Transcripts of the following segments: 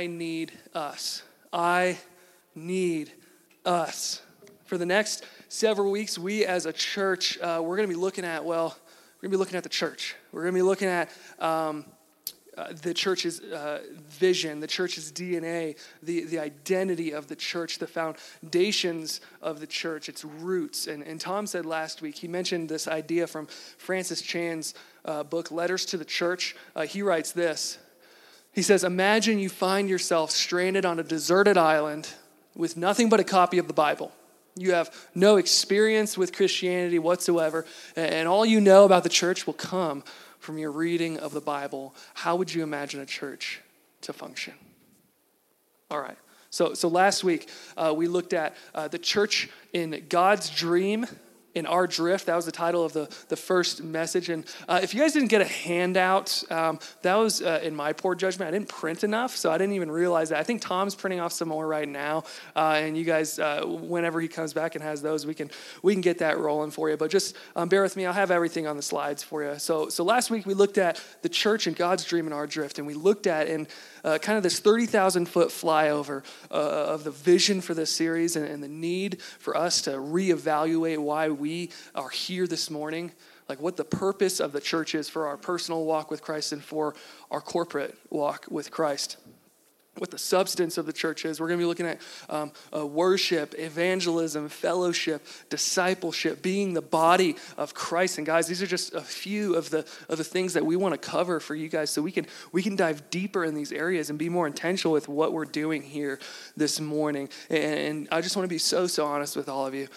I need us. I need us. For the next several weeks, we as a church, uh, we're going to be looking at, well, we're going to be looking at the church. We're going to be looking at um, uh, the church's uh, vision, the church's DNA, the, the identity of the church, the foundations of the church, its roots. And, and Tom said last week, he mentioned this idea from Francis Chan's uh, book, Letters to the Church. Uh, he writes this He says, Imagine you find yourself stranded on a deserted island with nothing but a copy of the Bible. You have no experience with Christianity whatsoever, and all you know about the church will come from your reading of the Bible, how would you imagine a church to function? All right. So, so last week, uh, we looked at uh, the church in God's dream in our drift that was the title of the, the first message. And uh, if you guys didn't get a handout um, that was uh, in my poor judgment. I didn't print enough so i didn't even realize that. I think tom's printing off some more right now. Uh, and you guys uh, whenever he comes back and has those we can we can get that rolling for you. But just um, bear with me. I'll have everything on the slides for you. So so last week we looked at the church and god's dream in our drift. And we looked at in uh, kind of this 30,000 foot flyover uh, of the vision for this series and, and the need for us to reevaluate why we are here this morning like what the purpose of the church is for our personal walk with Christ and for our corporate walk with Christ what the substance of the church is. We're going to be looking at um, uh, worship, evangelism, fellowship, discipleship, being the body of Christ. And guys, these are just a few of the of the things that we want to cover for you guys, so we can we can dive deeper in these areas and be more intentional with what we're doing here this morning. And, and I just want to be so so honest with all of you.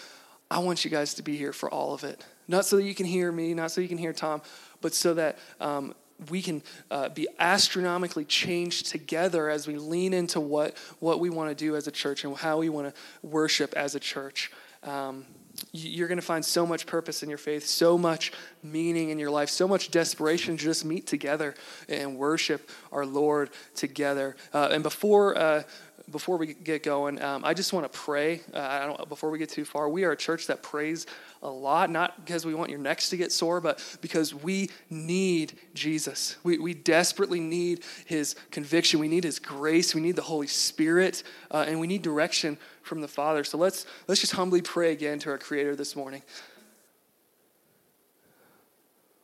I want you guys to be here for all of it, not so that you can hear me, not so you can hear Tom, but so that um, we can uh, be astronomically changed together as we lean into what, what we want to do as a church and how we want to worship as a church. Um, you're going to find so much purpose in your faith, so much meaning in your life, so much desperation to just meet together and worship our Lord together. Uh, and before uh, before we get going, um, I just want to pray. Uh, before we get too far, we are a church that prays a lot, not because we want your necks to get sore, but because we need Jesus. We, we desperately need his conviction. We need his grace. We need the Holy Spirit, uh, and we need direction from the Father. So let's, let's just humbly pray again to our Creator this morning.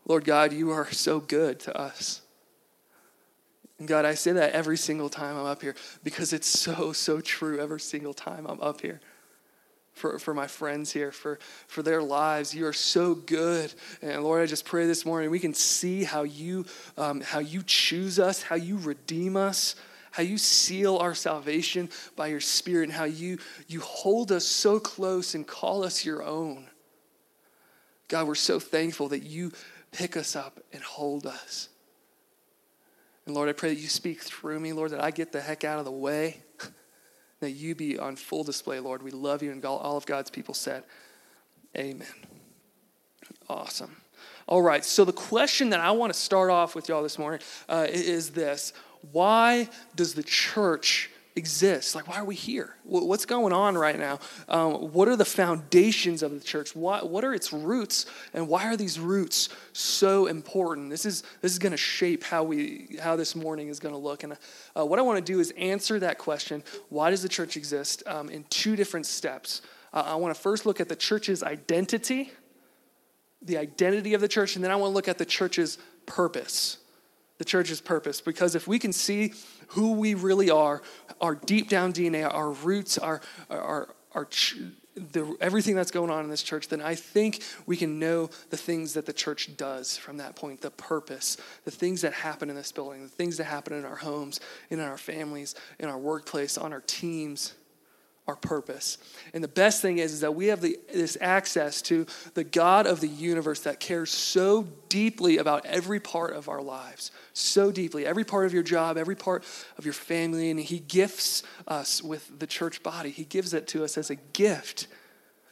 Lord God, you are so good to us. And God, I say that every single time I'm up here because it's so, so true every single time I'm up here for, for my friends here, for, for their lives. You are so good. And Lord, I just pray this morning we can see how you, um, how you choose us, how you redeem us, how you seal our salvation by your Spirit, and how you, you hold us so close and call us your own. God, we're so thankful that you pick us up and hold us. And Lord, I pray that you speak through me, Lord, that I get the heck out of the way that you be on full display, Lord. We love you, and all of God's people said, Amen. Awesome. All right, so the question that I want to start off with y'all this morning uh, is this Why does the church exist? Like, why are we here? What's going on right now? Um, what are the foundations of the church? What, what are its roots? And why are these roots so important? This is, this is going to shape how, we, how this morning is going to look. And uh, what I want to do is answer that question why does the church exist um, in two different steps. Uh, I want to first look at the church's identity, the identity of the church, and then I want to look at the church's purpose the church's purpose. Because if we can see who we really are, our deep down DNA, our roots, our, our, our, the, everything that's going on in this church, then I think we can know the things that the church does from that point, the purpose, the things that happen in this building, the things that happen in our homes, in our families, in our workplace, on our teams our purpose. And the best thing is, is that we have the, this access to the God of the universe that cares so deeply about every part of our lives, so deeply, every part of your job, every part of your family, and He gifts us with the church body. He gives it to us as a gift.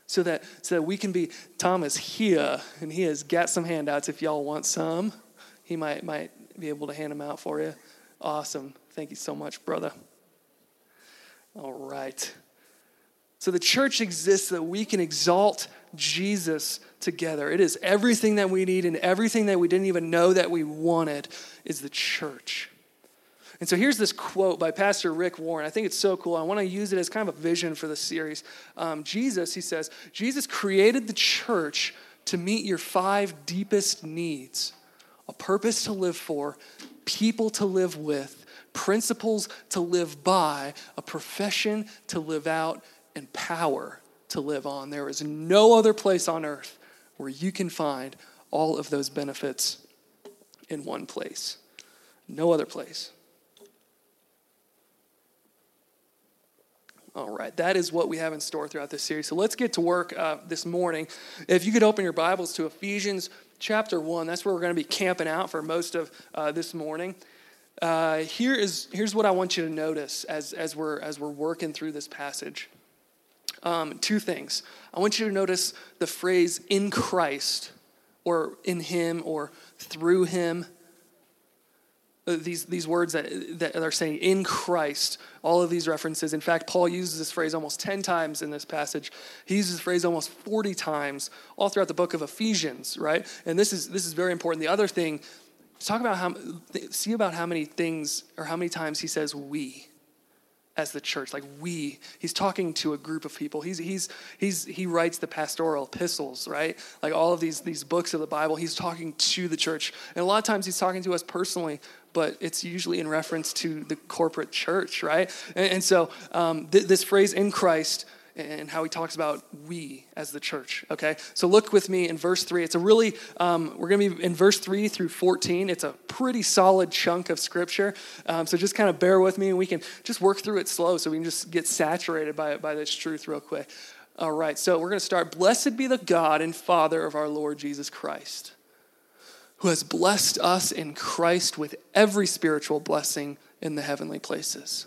So that, so that we can be, Thomas here, and he has got some handouts if y'all want some. He might, might be able to hand them out for you. Awesome. Thank you so much, brother. All right. So the church exists so that we can exalt Jesus together. It is everything that we need and everything that we didn't even know that we wanted is the church. And so here's this quote by Pastor Rick Warren. I think it's so cool. I want to use it as kind of a vision for the series. Um, Jesus, he says, Jesus created the church to meet your five deepest needs a purpose to live for, people to live with, principles to live by, a profession to live out, and power to live on. There is no other place on earth where you can find all of those benefits in one place. No other place. All right, that is what we have in store throughout this series. So let's get to work uh, this morning. If you could open your Bibles to Ephesians chapter 1, that's where we're going to be camping out for most of uh, this morning. Uh, here is, here's what I want you to notice as, as, we're, as we're working through this passage. Um, two things. I want you to notice the phrase in Christ, or in Him, or through Him. Uh, these, these words that, that are saying in Christ, all of these references. In fact, Paul uses this phrase almost 10 times in this passage. He uses this phrase almost 40 times all throughout the book of Ephesians, right? And this is, this is very important. The other thing, talk about how, see about how many things or how many times he says we as the church. Like we he's talking to a group of people. He's he's he's he writes the pastoral epistles right? Like all of these these books of the bible he's talking to the church. And a lot of times he's talking to us personally but it's usually in reference to the corporate church right? And, and so um, th- this phrase in christ and how he talks about we as the church. Okay, so look with me in verse three. It's a really, um, we're going to be in verse three through 14. It's a pretty solid chunk of scripture. Um, so just kind of bear with me and we can just work through it slow so we can just get saturated by, by this truth real quick. All right, so we're going to start. Blessed be the God and Father of our Lord Jesus Christ, who has blessed us in Christ with every spiritual blessing in the heavenly places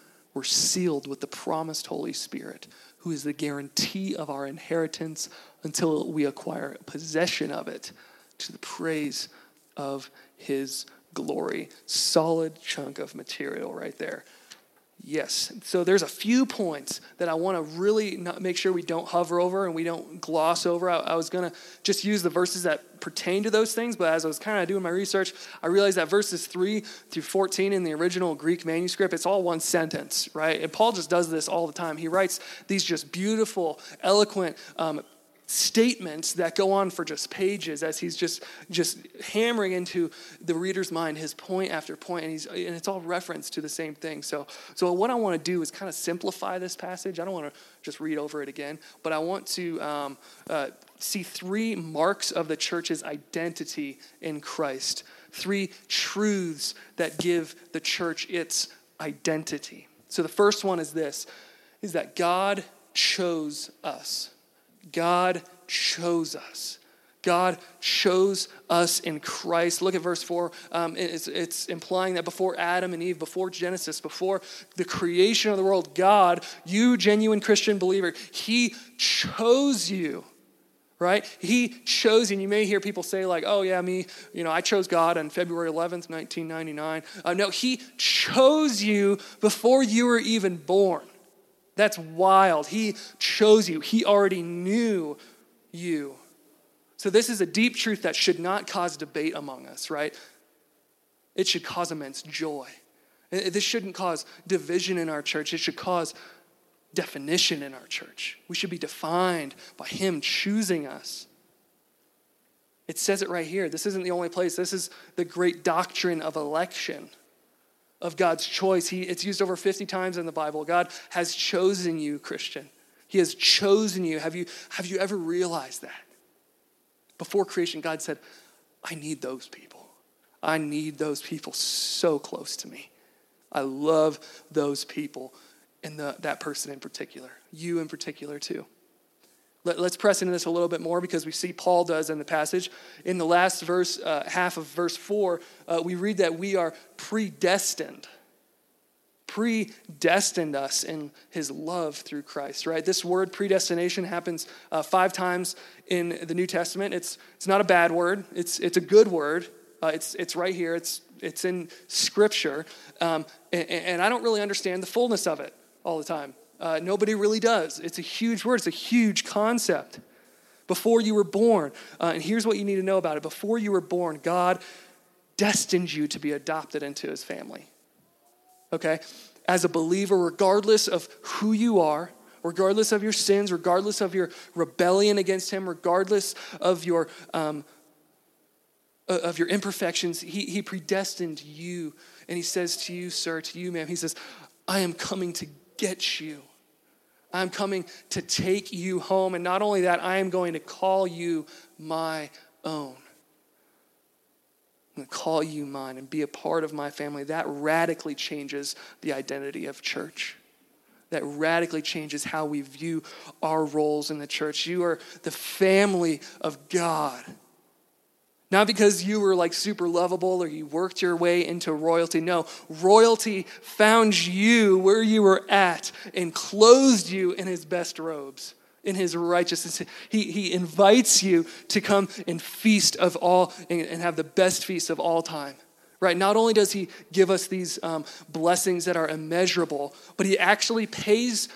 we're sealed with the promised Holy Spirit, who is the guarantee of our inheritance until we acquire possession of it to the praise of his glory. Solid chunk of material right there. Yes. So there's a few points that I want to really make sure we don't hover over and we don't gloss over. I, I was going to just use the verses that pertain to those things, but as I was kind of doing my research, I realized that verses 3 through 14 in the original Greek manuscript, it's all one sentence, right? And Paul just does this all the time. He writes these just beautiful, eloquent, um, statements that go on for just pages as he's just just hammering into the reader's mind his point after point and he's and it's all reference to the same thing. So so what i want to do is kind of simplify this passage. I don't want to just read over it again but i want to um, uh, see three marks of the church's identity in christ three truths that give the church its identity. So the first one is this is that god chose us God chose us. God chose us in Christ. Look at verse 4. Um, it's, it's, implying that before Adam and Eve, before Genesis, before the creation of the world, God, you genuine Christian believer, He chose you, right? He chose you. And you may hear people say, like, oh, yeah, me, you know, I chose God on February 11th, 1999. Uh, no, He chose you before you were even born. That's wild. He chose you, He already knew you So, this is a deep truth that should not cause debate among us, right? It should cause immense joy. This shouldn't cause division in our church. It should cause definition in our church. We should be defined by Him choosing us. It says it right here. This isn't the only place. This is the great doctrine of election, of God's choice. He, it's used over 50 times in the Bible. God has chosen you, Christian. He has chosen you. Have you, have you ever realized that? Before creation, God said, I need those people. I need those people so close to me. I love those people and the, that person in particular, you in particular, too. Let, us press into this a little bit more because we see Paul does in the passage. In the last verse, uh, half of verse 4, uh, we read that we are predestined. Predestined us in his love through Christ, right? This word predestination happens uh, five times in the New Testament. It's, it's not a bad word, it's, it's a good word. Uh, it's, it's right here, it's, it's in Scripture. Um, and, and I don't really understand the fullness of it all the time. Uh, nobody really does. It's a huge word, it's a huge concept. Before you were born, uh, and here's what you need to know about it before you were born, God destined you to be adopted into his family. Okay? As a believer, regardless of who you are, regardless of your sins, regardless of your rebellion against him, regardless of your. Um, of your imperfections, he, he predestined you. And he says to you, sir, to you, ma'am, he says, I am coming to get you. I'm coming to take you home. And not only that, I am going to call you my own. I'm going to call you mine and be a part of my family. That radically changes the identity of church. That radically changes how we view our roles in the church. You are the family of God. Not because you were like super lovable or you worked your way into royalty. No, royalty found you where you were at and clothed you in his best robes, in his righteousness. He, he invites you to come and feast of all and, and have the best feast of all time. Right? Not only does he give us these um, blessings that are immeasurable, but he actually pays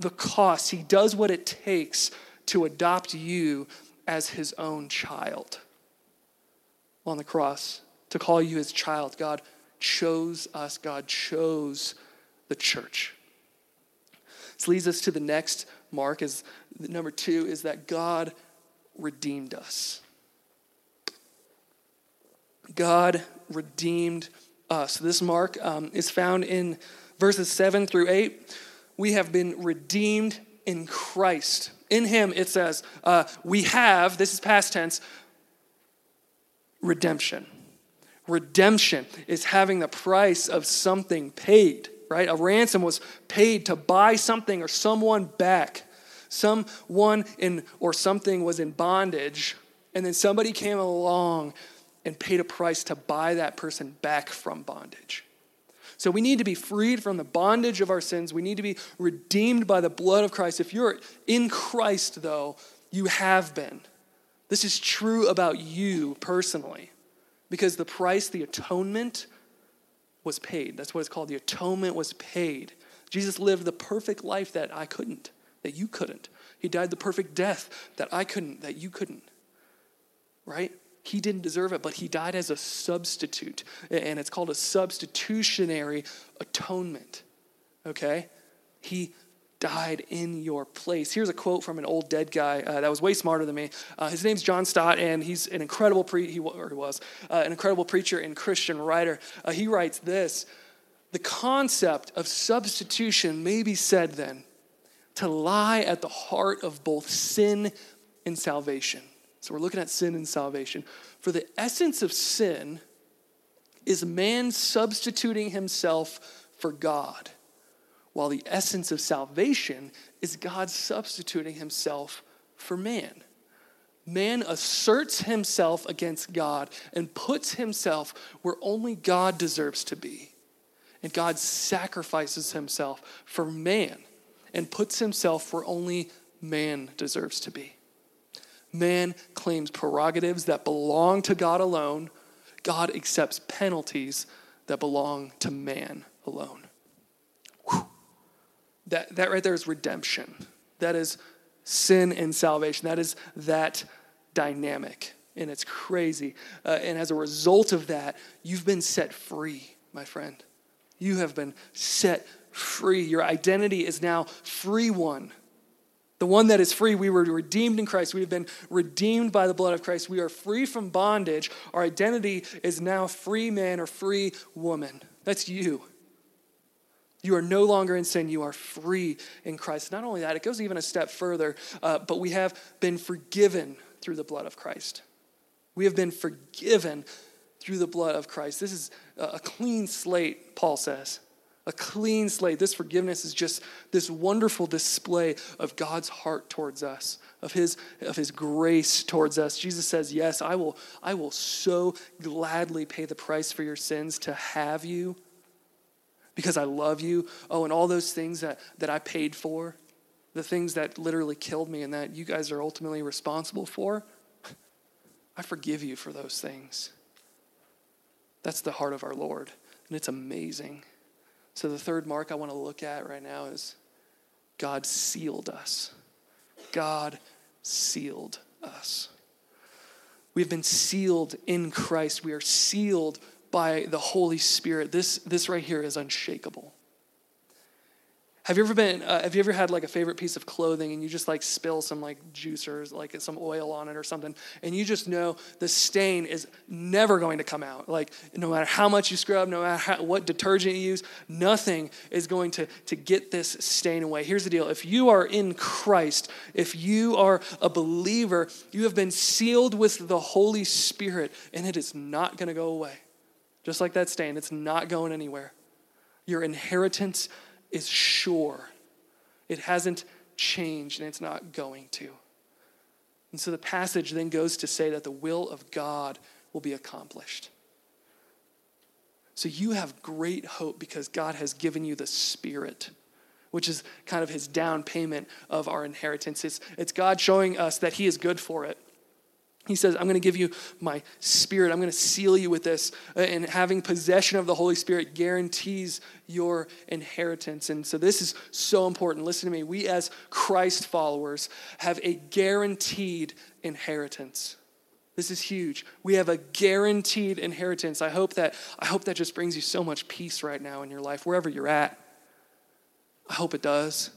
the cost. He does what it takes to adopt you as his own child on the cross to call you his child. God chose us, God chose the church. This leads us to the next mark is number two is that God redeemed us. God redeemed us. This mark um, is found in verses 7 through 8. We have been redeemed in Christ. In Him, it says, uh, we have, this is past tense, redemption. Redemption is having the price of something paid, right? A ransom was paid to buy something or someone back. Someone in or something was in bondage, and then somebody came along and paid a price to buy that person back from bondage. So we need to be freed from the bondage of our sins. We need to be redeemed by the blood of Christ. If you're in Christ, though, you have been. This is true about you personally because the price, the atonement, was paid. That's what it's called. The atonement was paid. Jesus lived the perfect life that I couldn't, that you couldn't. He died the perfect death that I couldn't, that you couldn't. Right? He didn't deserve it, but he died as a substitute. And it's called a substitutionary atonement. Okay? He died in your place. Here's a quote from an old dead guy uh, that was way smarter than me. Uh, his name's John Stott, and he's an incredible pre- he, or he was uh, an incredible preacher and Christian writer. Uh, he writes this: the concept of substitution may be said then to lie at the heart of both sin and salvation. So we're looking at sin and salvation. For the essence of sin is man substituting himself for God while the essence of salvation is God substituting himself for man. Man asserts himself against God and puts himself where only God deserves to be. And God sacrifices himself for man and puts himself where only man deserves to be. Man claims prerogatives that belong to God alone. God accepts penalties that belong to man alone. That, that right there is redemption. That is sin and salvation. That is that dynamic and it's crazy. Uh, and as a result of that, you've been set free, my friend. You have been set free. Your identity is now free one. The one that is free, we were redeemed in Christ. We have been redeemed by the blood of Christ. We are free from bondage. Our identity is now free man or free woman. That's you. You are no longer in sin. You are free in Christ. Not only that, it goes even a step further, uh, but we have been forgiven through the blood of Christ. We have been forgiven through the blood of Christ. This is a clean slate, Paul says. A clean slate. This forgiveness is just this wonderful display of God's heart towards us, of his, of his grace towards us. Jesus says, Yes, I will, I will so gladly pay the price for your sins to have you because I love you. Oh, and all those things that, that I paid for, the things that literally killed me and that you guys are ultimately responsible for, I forgive you for those things. That's the heart of our Lord, and it's amazing. So, the third mark I want to look at right now is God sealed us. God sealed us. We've been sealed in Christ. We are sealed by the Holy Spirit. This, this right here is unshakable. Have you ever been? Uh, have you ever had like a favorite piece of clothing and you just like spill some like juice or like some oil on it or something, and you just know the stain is never going to come out. Like no matter how much you scrub, no matter how, what detergent you use, nothing is going to to get this stain away. Here's the deal: if you are in Christ, if you are a believer, you have been sealed with the Holy Spirit, and it is not going to go away. Just like that stain, it's not going anywhere. Your inheritance is sure. It hasn't changed and it's not going to. And so the passage then goes to say that the will of God will be accomplished. So you have great hope because God has given you the Spirit, which is kind of his down payment of our inheritance. It's, it's God showing us that he is good for it. He says, I'm going to give you my spirit. I'm going to seal you with this. Uh, and having possession of the Holy Spirit guarantees your inheritance. And so this is so important. Listen to me. We, as Christ followers, have a guaranteed inheritance. This is huge. We have a guaranteed inheritance. I hope that I hope that just brings you so much peace right now in your life, wherever you're at. I hope it does.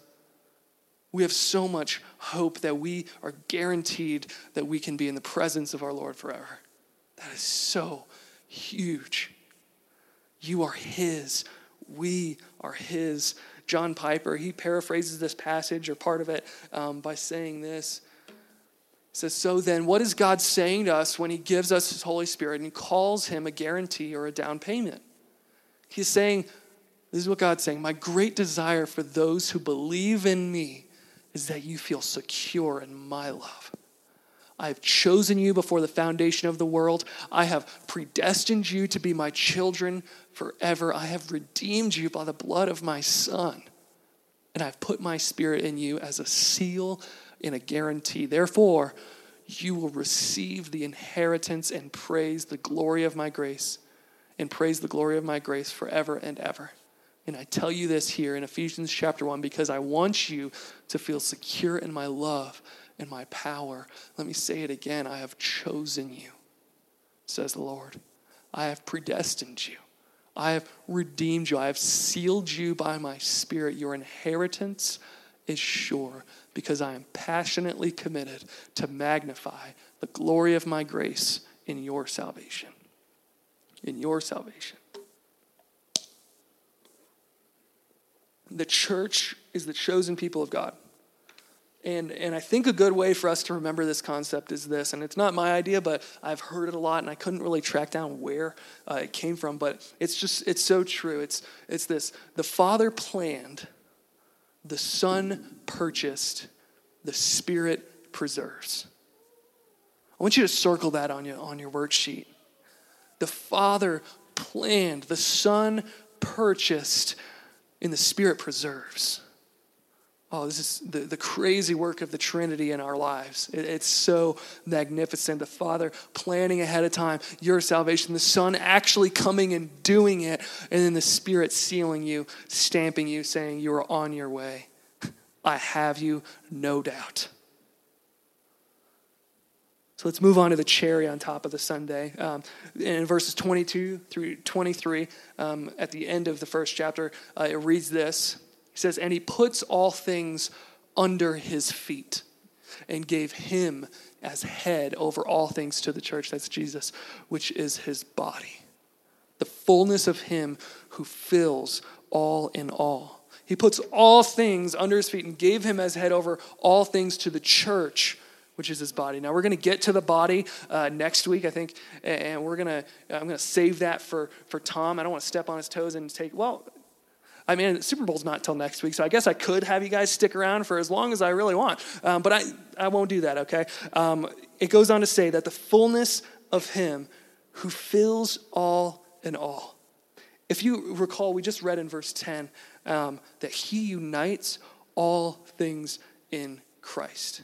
We have so much hope that we are guaranteed that we can be in the presence of our Lord forever. That is so huge. You are His. We are His. John Piper, he paraphrases this passage or part of it um, by saying this. He says, So then, what is God saying to us when He gives us His Holy Spirit and calls Him a guarantee or a down payment? He's saying, This is what God's saying My great desire for those who believe in me is that you feel secure in my love. I have chosen you before the foundation of the world. I have predestined you to be my children forever. I have redeemed you by the blood of my Son. And I've put my spirit in you as a seal and a guarantee. Therefore, you will receive the inheritance and praise the glory of my grace, and praise the glory of my grace forever and ever. And I tell you this here in Ephesians chapter 1 because I want you to feel secure in my love and my power. Let me say it again I have chosen you, says the Lord. I have predestined you. I have redeemed you. I have sealed you by my spirit. Your inheritance is sure because I am passionately committed to magnify the glory of my grace in your salvation. In your salvation. The church is the chosen people of God. And, and I think a good way for us to remember this concept is this, and it's not my idea, but I've heard it a lot, and I couldn't really track down where uh, it came from, but it's just, it's so true. It's, it's this the Father planned, the Son purchased, the Spirit preserves. I want you to circle that on your, on your worksheet. The Father planned, the Son purchased, and the Spirit preserves. Oh, this is the, the crazy work of the Trinity in our lives. It, it's so magnificent. The Father planning ahead of time your salvation, the Son actually coming and doing it, and then the Spirit sealing you, stamping you, saying, You are on your way. I have you, no doubt. So let's move on to the cherry on top of the sundae. Um, in verses 22 through 23, um, at the end of the first chapter, uh, it reads this. He says, And he puts all things under his feet and gave him as head over all things to the church. That's Jesus, which is his body. The fullness of him who fills all in all. He puts all things under his feet and gave him as head over all things to the church which is his body. Now we're going to get to the body uh, next week, I think, and we're going to I'm going to save that for for Tom. I don't want to step on his toes and take well. I mean, Super Bowl's not till next week, so I guess I could have you guys stick around for as long as I really want, um, but I I won't do that. Okay. Um, it goes on to say that the fullness of Him who fills all in all. If you recall, we just read in verse 10 um, that He unites all things in Christ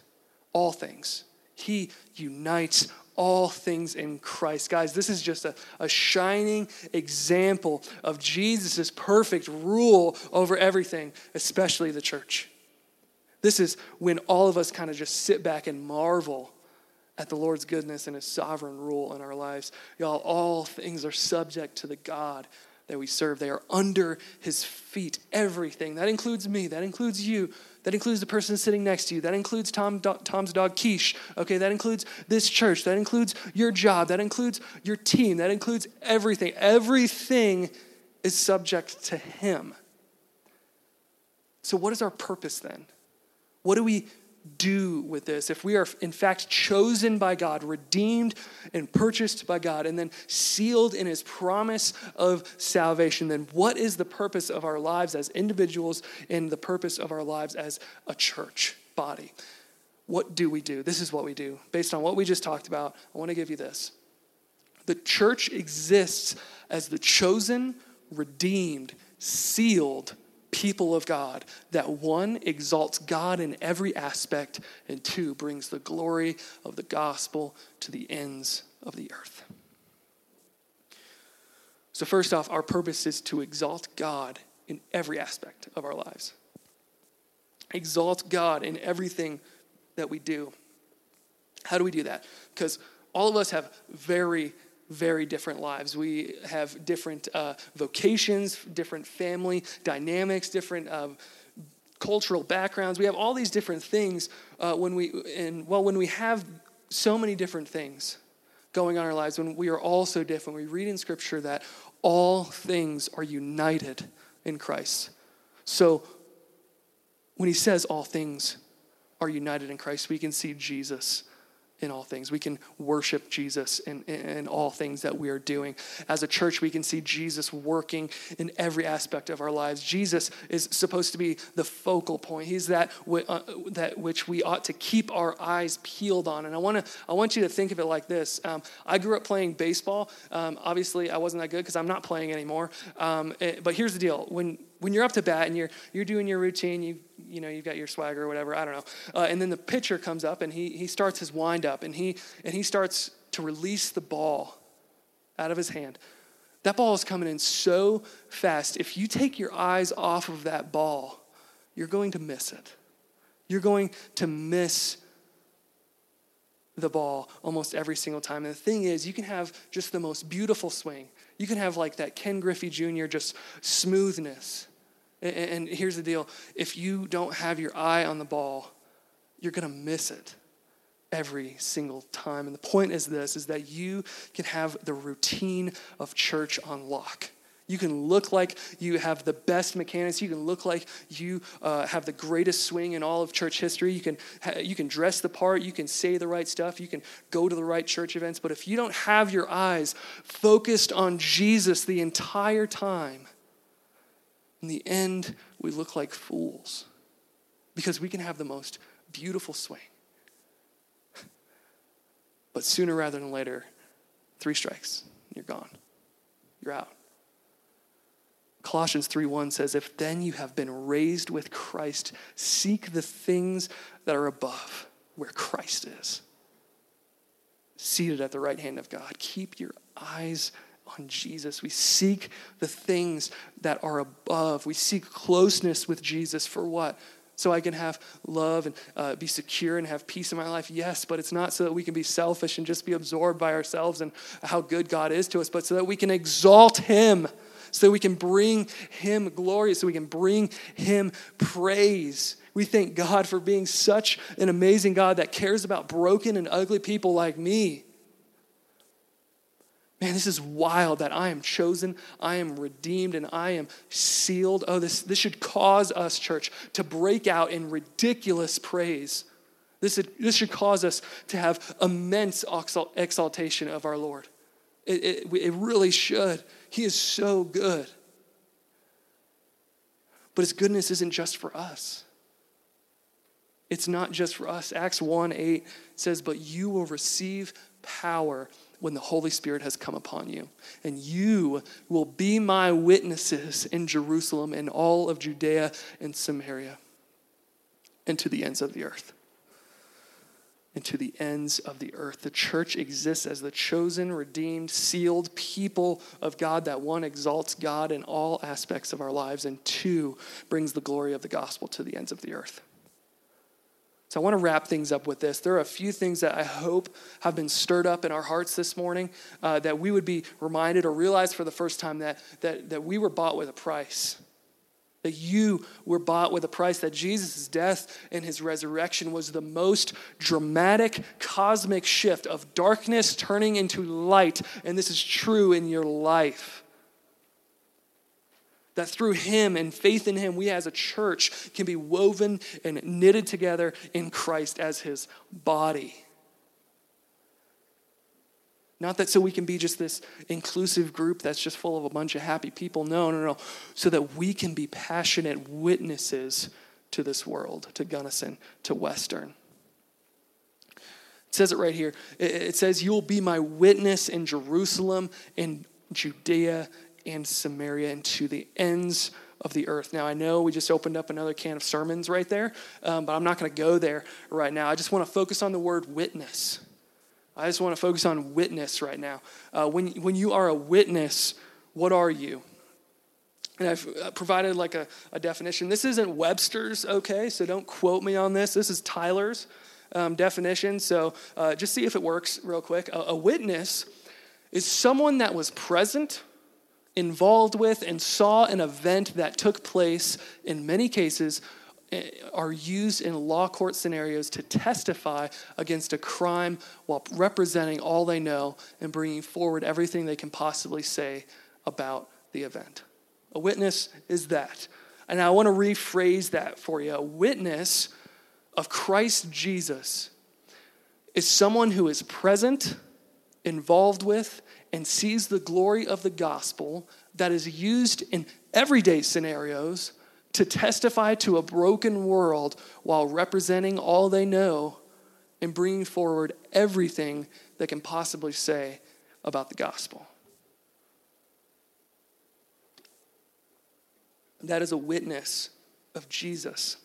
all things. He unites all things in Christ. Guys, this is just a, a shining example of Jesus' perfect rule over everything, especially the church. This is when all of us kind of just sit back and marvel at the Lord's goodness and his sovereign rule in our lives. Y'all, all things are subject to the God that we serve. They are under his feet, everything. That includes me, that includes you, that includes the person sitting next to you. That includes Tom, Tom's dog, Quiche. Okay, that includes this church. That includes your job. That includes your team. That includes everything. Everything is subject to Him. So, what is our purpose then? What do we do with this? If we are, in fact, chosen by God, redeemed and purchased by God, and then sealed in His promise of salvation, then what is the purpose of our lives as individuals and the purpose of our lives as a church body? What do we do? This is what we do. Based on what we just talked about, I want to give you this. The church exists as the chosen, redeemed, sealed, people of God that one exalts God in every aspect, and two brings the glory of the gospel to the ends of the earth. So, first off, our purpose is to exalt God in every aspect of our lives. Exalt God in everything that we do. How do we do that? Because all of us have very very different lives. We have different uh, vocations, different family dynamics, different uh, cultural backgrounds. We have all these different things uh, when we, and well, when we have so many different things going on in our lives, when we are all so different, we read in Scripture that all things are united in Christ. So when he says all things are united in Christ, we can see Jesus in all things. We can worship Jesus in, in, all things that we are doing. As a church, we can see Jesus working in every aspect of our lives. Jesus is supposed to be the focal point. He's that, uh, that which we ought to keep our eyes peeled on. And I, wanna, I want you to think of it like this. Um, I grew up playing baseball. Um, obviously, I wasn't that good because I'm not playing anymore. Um, it, eh, but here's the deal. When when you're up to bat and you're you're doing your routine, you you know you've got your swagger or whatever, I don't know, uh, and then the pitcher comes up and he he starts his windup and he and he starts to release the ball out of his hand. That ball is coming in so fast. If you take your eyes off of that ball, you're going to miss it. You're going to miss the ball almost every single time. And the thing is, you can have just the most beautiful swing. You can have like that Ken Griffey Jr. just smoothness. And here's the deal if you don't have your eye on the ball, you're going to miss it every single time. And the point is this is that you can have the routine of church on lock. You can look like you have the best mechanics. You can look like you uh, have the greatest swing in all of church history. You can, ha- you can dress the part. You can say the right stuff. You can go to the right church events. But if you don't have your eyes focused on Jesus the entire time, in the end, we look like fools because we can have the most beautiful swing. But sooner rather than later, three strikes, you're gone. You're out. Colossians 3:1 says, "If then you have been raised with Christ, seek the things that are above, where Christ is, seated at the right hand of God. Keep your eyes on Jesus. We seek the things that are above. We seek closeness with Jesus for what? so I can have love and uh, be secure and have peace in my life? Yes, but it's not so that we can be selfish and just be absorbed by ourselves and how good God is to us, but so that we can exalt Him, so that we can bring Him glory, so we can bring Him praise. We thank God for being such an amazing God that cares about broken and ugly people like me. Man, this is wild that I am chosen, I am redeemed, and I am sealed. Oh, this, this should cause us, church, to break out in ridiculous praise. This, this should cause us to have immense exaltation of our Lord. It, it, it really should. He is so good. But his goodness isn't just for us. It's not just for us. Acts 1 8 says, But you will receive power when the Holy Spirit has come upon you. And you will be my witnesses in Jerusalem and all of Judea and Samaria and to the ends of the earth. And to the ends of the earth. The church exists as the chosen, redeemed, sealed people of God that one exalts God in all aspects of our lives, and two brings the glory of the gospel to the ends of the earth. So I want to wrap things up with this. There are a few things that I hope have been stirred up in our hearts this morning uh, that we would be reminded or realize for the first time that, that, that we were bought with a price. That you were bought with a price, that Jesus' death and his resurrection was the most dramatic cosmic shift of darkness turning into light. And this is true in your life. That through Him and faith in Him, we as a church can be woven and knitted together in Christ as His body. Not that so we can be just this inclusive group that's just full of a bunch of happy people. No, no, no. So that we can be passionate witnesses to this world, to Gunnison, to Western. It says it right here. It says, You will be my witness in Jerusalem, in Judea, and Samaria and to the ends of the earth. Now, I know we just opened up another can of sermons right there, um, but I'm not going to go there right now. I just want to focus on the word witness. I just want to focus on witness right now. Uh, when, when you are a witness, what are you? And I've uh, provided like a, a definition. This isn't Webster's, okay? So don't quote me on this. This is Tyler's um, definition. So uh, just see if it works real quick. A, a witness is someone that was present involved with and saw an event that took place, in many cases, eh, are used in law court scenarios to testify against a crime while representing all they know and bringing forward everything they can possibly say about the event. A witness is that. And I want to rephrase that for you. A witness of Christ Jesus is someone who is present, involved with, and sees the glory of the gospel that is used in everyday scenarios to testify to a broken world while representing all they know and bringing forward everything they can possibly say about the gospel. That is a witness of Jesus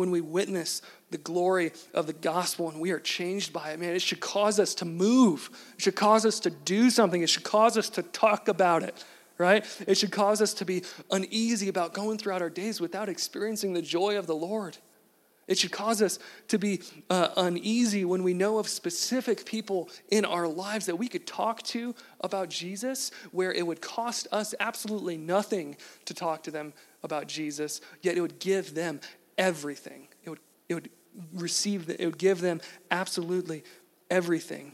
when we witness the glory of the gospel and we are changed by it, man, it should cause us to move. It should cause us to do something. It should cause us to talk about it, right? It should cause us to be uneasy about going throughout our days without experiencing the joy of the Lord. It should cause us to be uh, uneasy when we know of specific people in our lives that we could talk to about Jesus, where it would cost us absolutely nothing to talk to them about Jesus, yet it would give them everything. It would, it would receive, it would give them absolutely everything.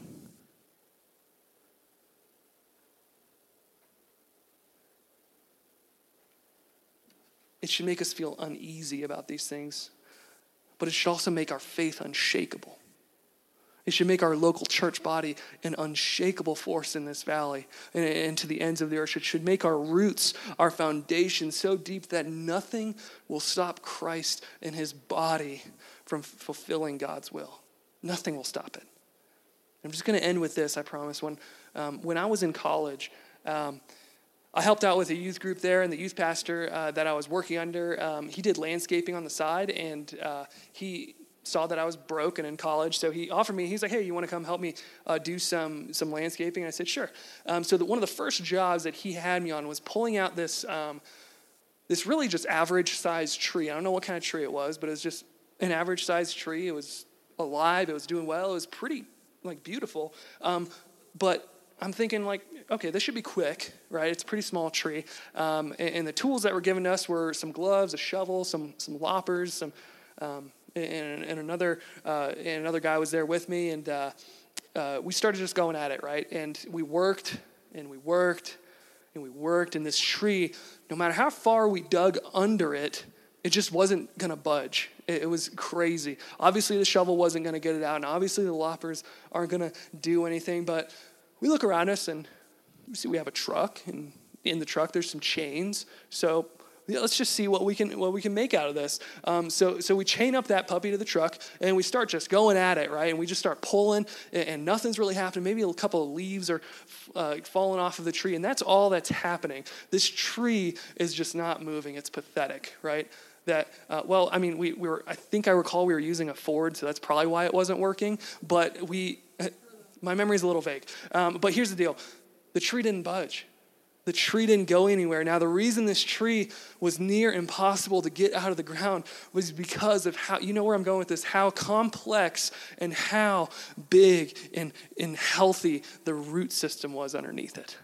It should make us feel uneasy about these things, but it should also make our faith unshakable. It should make our local church body an unshakable force in this valley and, and, to the ends of the earth. It should make our roots, our foundation so deep that nothing will stop Christ and his body from fulfilling God's will. Nothing will stop it. I'm just going to end with this, I promise. When, um, when I was in college, um, I helped out with a youth group there, and the youth pastor uh, that I was working under, um, he did landscaping on the side, and uh, he saw that I was broke and in college, so he offered me. He's like, "Hey, you want to come help me uh, do some some landscaping?" And I said, "Sure." Um, so that one of the first jobs that he had me on was pulling out this um, this really just average sized tree. I don't know what kind of tree it was, but it was just an average sized tree. It was alive. It was doing well. It was pretty like beautiful. Um, but I'm thinking like, okay, this should be quick, right? It's a pretty small tree. Um, and, and, the tools that were given us were some gloves, a shovel, some some loppers, some um, and, and, another uh, and another guy was there with me, and uh, uh, we started just going at it, right? And we worked and we worked and we worked, and this tree, no matter how far we dug under it, it just wasn't to budge. It, it, was crazy. Obviously, the shovel wasn't to get it out, and obviously, the loppers aren't to do anything. But we look around us and we see we have a truck, and in the truck, there's some chains. So let's just see what we can what we can make out of this. Um, so so we chain up that puppy to the truck and we start just going at it, right? And we just start pulling, and, and nothing's really happening. Maybe a couple of leaves are uh, falling off of the tree, and that's all that's happening. This tree is just not moving. It's pathetic, right? That uh, well, I mean, we, we were. I think I recall we were using a Ford, so that's probably why it wasn't working. But we, my memory's a little vague. Um, but here's the deal: the tree didn't budge the tree didn't go anywhere. Now, the reason this tree was near impossible to get out of the ground was because of how, you know where I'm going with this, how complex and how big and, and healthy the root system was underneath it.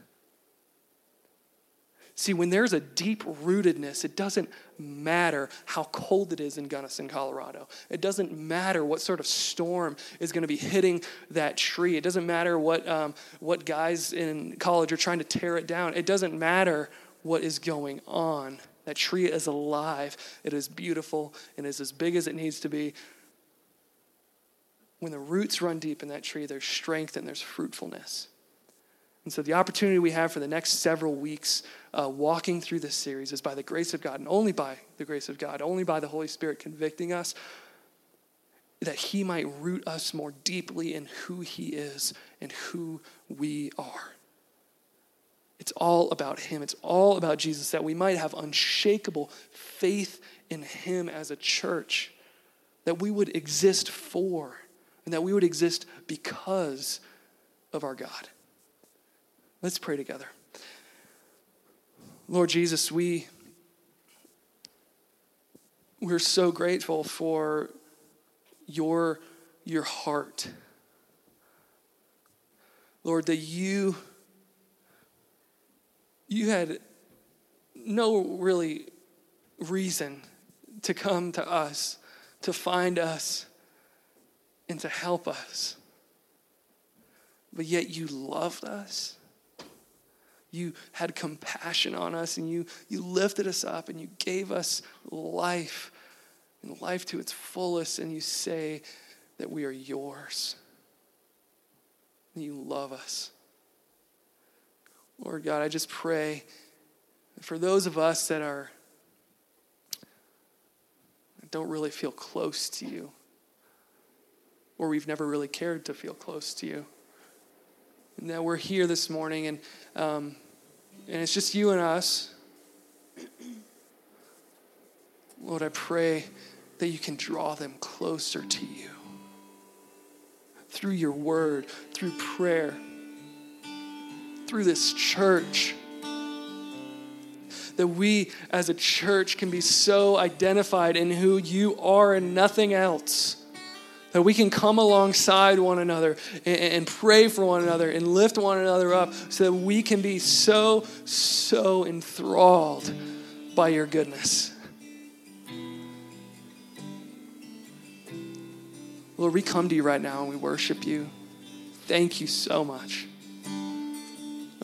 See, when there's a deep rootedness, it doesn't matter how cold it is in Gunnison, Colorado. It doesn't matter what sort of storm is going to be hitting that tree. It doesn't matter what, um, what guys in college are trying to tear it down. It doesn't matter what is going on. That tree is alive, it is beautiful, and is as big as it needs to be. When the roots run deep in that tree, there's strength and there's fruitfulness. And so, the opportunity we have for the next several weeks uh, walking through this series is by the grace of God, and only by the grace of God, only by the Holy Spirit convicting us, that He might root us more deeply in who He is and who we are. It's all about Him. It's all about Jesus, that we might have unshakable faith in Him as a church, that we would exist for, and that we would exist because of our God. Let's pray together. Lord Jesus, we we're so grateful for your your heart. Lord, that you you had no really reason to come to us, to find us, and to help us. But yet you loved us you had compassion on us and you, you lifted us up and you gave us life and life to its fullest, and you say that we are yours. And you love us. Lord God, I just pray for those of us that are don't really feel close to you, or we've never really cared to feel close to you. And that we're here this morning and um, and it's just you and us. Lord, I pray that you can draw them closer to you through your word, through prayer, through this church. That we as a church can be so identified in who you are and nothing else that we can come alongside one another and, and, pray for one another and lift one another up so that we can be so, so enthralled by your goodness. Lord, we come to you right now and we worship you. Thank you so much.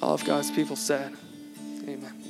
All of God's people said, Amen.